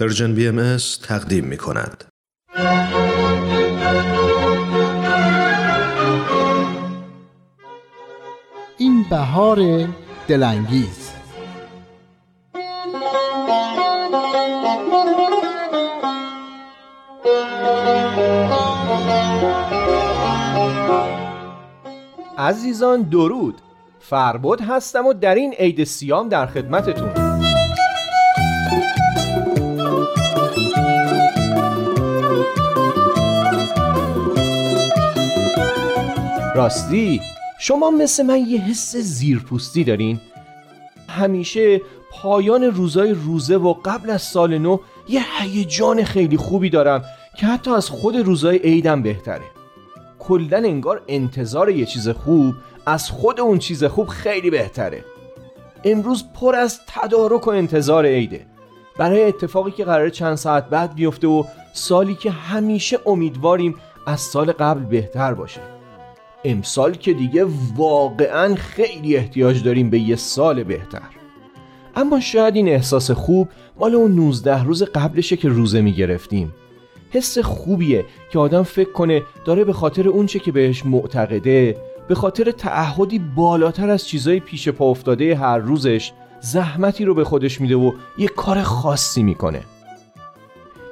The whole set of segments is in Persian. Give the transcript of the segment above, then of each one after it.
پرژن بی ام تقدیم می کند. این بهار دلانگیز. عزیزان درود. فربود هستم و در این عید سیام در خدمتتون. راستی شما مثل من یه حس زیرپوستی دارین؟ همیشه پایان روزای روزه و قبل از سال نو یه هیجان خیلی خوبی دارم که حتی از خود روزای عیدم بهتره. کلا انگار انتظار یه چیز خوب از خود اون چیز خوب خیلی بهتره. امروز پر از تدارک و انتظار عیده. برای اتفاقی که قرار چند ساعت بعد بیفته و سالی که همیشه امیدواریم از سال قبل بهتر باشه. امسال که دیگه واقعا خیلی احتیاج داریم به یه سال بهتر. اما شاید این احساس خوب مال اون 19 روز قبلشه که روزه می‌گرفتیم. حس خوبیه که آدم فکر کنه داره به خاطر اونچه که بهش معتقده به خاطر تعهدی بالاتر از چیزای پیش پا افتاده هر روزش زحمتی رو به خودش میده و یه کار خاصی می‌کنه.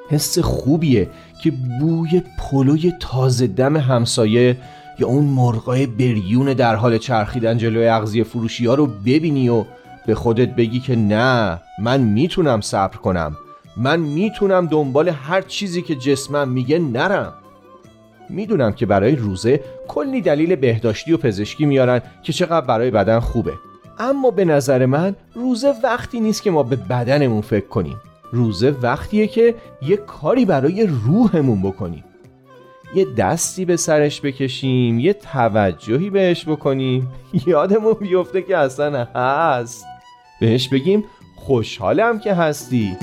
حس خوبیه که بوی پلوی تازه دم همسایه یا اون مرغای بریون در حال چرخیدن جلوی اغذیه فروشی ها رو ببینی و به خودت بگی که نه من می‌تونم صبر کنم. من می‌تونم دنبال هر چیزی که جسمم میگه نرم. می‌دونم که برای روزه کلی دلیل بهداشتی و پزشکی میارن که چقدر برای بدن خوبه. اما به نظر من روزه وقتی نیست که ما به بدنمون فکر کنیم. روزه وقتیه که یه کاری برای روحمون بکنیم. یه دستی به سرش بکشیم یه توجهی بهش بکنیم. یادمون بیفته که اصلا هست. بهش بگیم خوشحالم که هستی.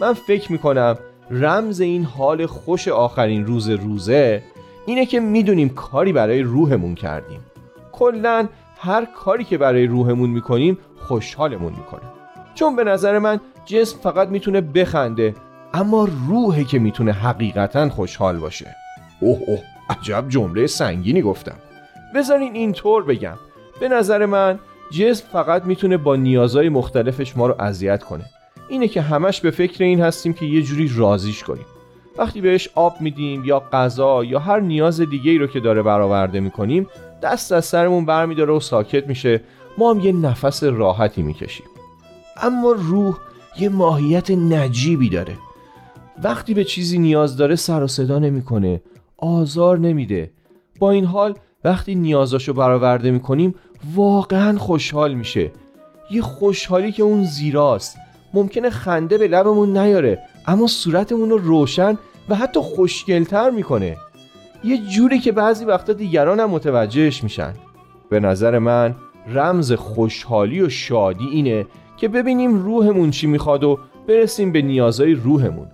من فکر می‌کنم رمز این حال خوش آخرین روز روزه اینه که می‌دونیم کاری برای روحمون کردیم. کلا هر کاری که برای روحمون می‌کنیم خوشحالمون می‌کنه. چون به نظر من جسم فقط می‌تونه بخنده اما روحه که می‌تونه حقیقتا خوشحال باشه. اوه اوه عجب جمله سنگینی گفتم. بذارین اینطور بگم. به نظر من جسم فقط می‌تونه با نیازهای مختلفش ما رو اذیت کنه. اینه که همش به فکر این هستیم که یه جوری رازیش کنیم. وقتی بهش آب میدیم یا غذا یا هر نیاز دیگه ای رو که داره برآورده می‌کنیم دست از سرمون برمیداره و ساکت میشه. ما هم یه نفس راحتی می‌کشیم. اما روح یه ماهیت نجیبی داره. وقتی به چیزی نیاز داره سر و صدا نمی‌کنه آزار نمیده. با این حال وقتی نیازاشو برآورده می‌کنیم واقعا خوشحال میشه. یه خوشحالی که اون زیراست. ممکنه خنده به لبمون نیاره اما صورتمون رو روشن و حتی خوشگلتر می‌کنه. یه جوری که بعضی وقتا دیگران هم متوجهش میشن. به نظر من رمز خوشحالی و شادی اینه که ببینیم روحمون چی می‌خواد و برسیم به نیازهای روحمون.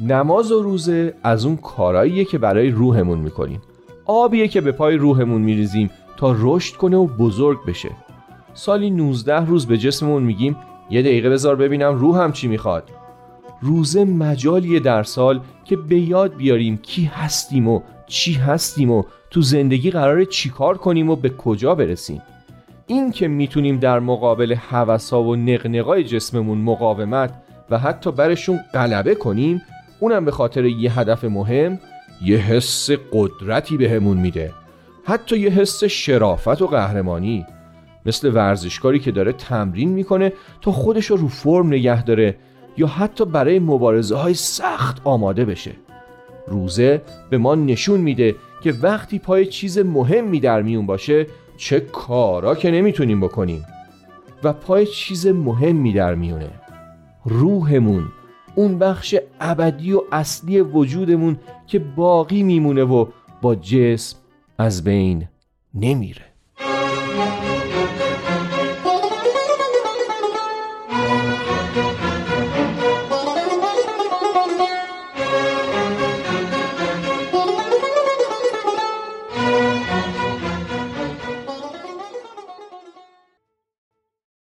نماز و روزه از اون کاراییه که برای روحمون می‌کنیم. آبیه که به پای روحمون میریزیم تا رشد کنه و بزرگ بشه. سالی 19 روز به جسممون میگیم یه دقیقه بذار ببینم روحم چی می‌خواد. روزه مجالیه در سال که به یاد بیاریم کی هستیم و چی هستیم و تو زندگی قراره چیکار کنیم و به کجا برسیم. این که می‌تونیم در مقابل حوثا و نقنقای جسممون مقاومت و حتی برشون غلبه کنیم اونم به خاطر یه هدف مهم یه حس قدرتی بهمون میده. حتی یه حس شرافت و قهرمانی. مثل ورزشکاری که داره تمرین می‌کنه تا خودش رو فرم نگه داره یا حتی برای مبارزه های سخت آماده بشه. روزه به ما نشون میده که وقتی پای چیز مهمی در میون باشه چه کارا که نمی‌تونیم بکنیم. و پای چیز مهمی در میونه. روحمون اون بخش ابدی و اصلی وجودمون که باقی میمونه و با جسم از بین نمیره.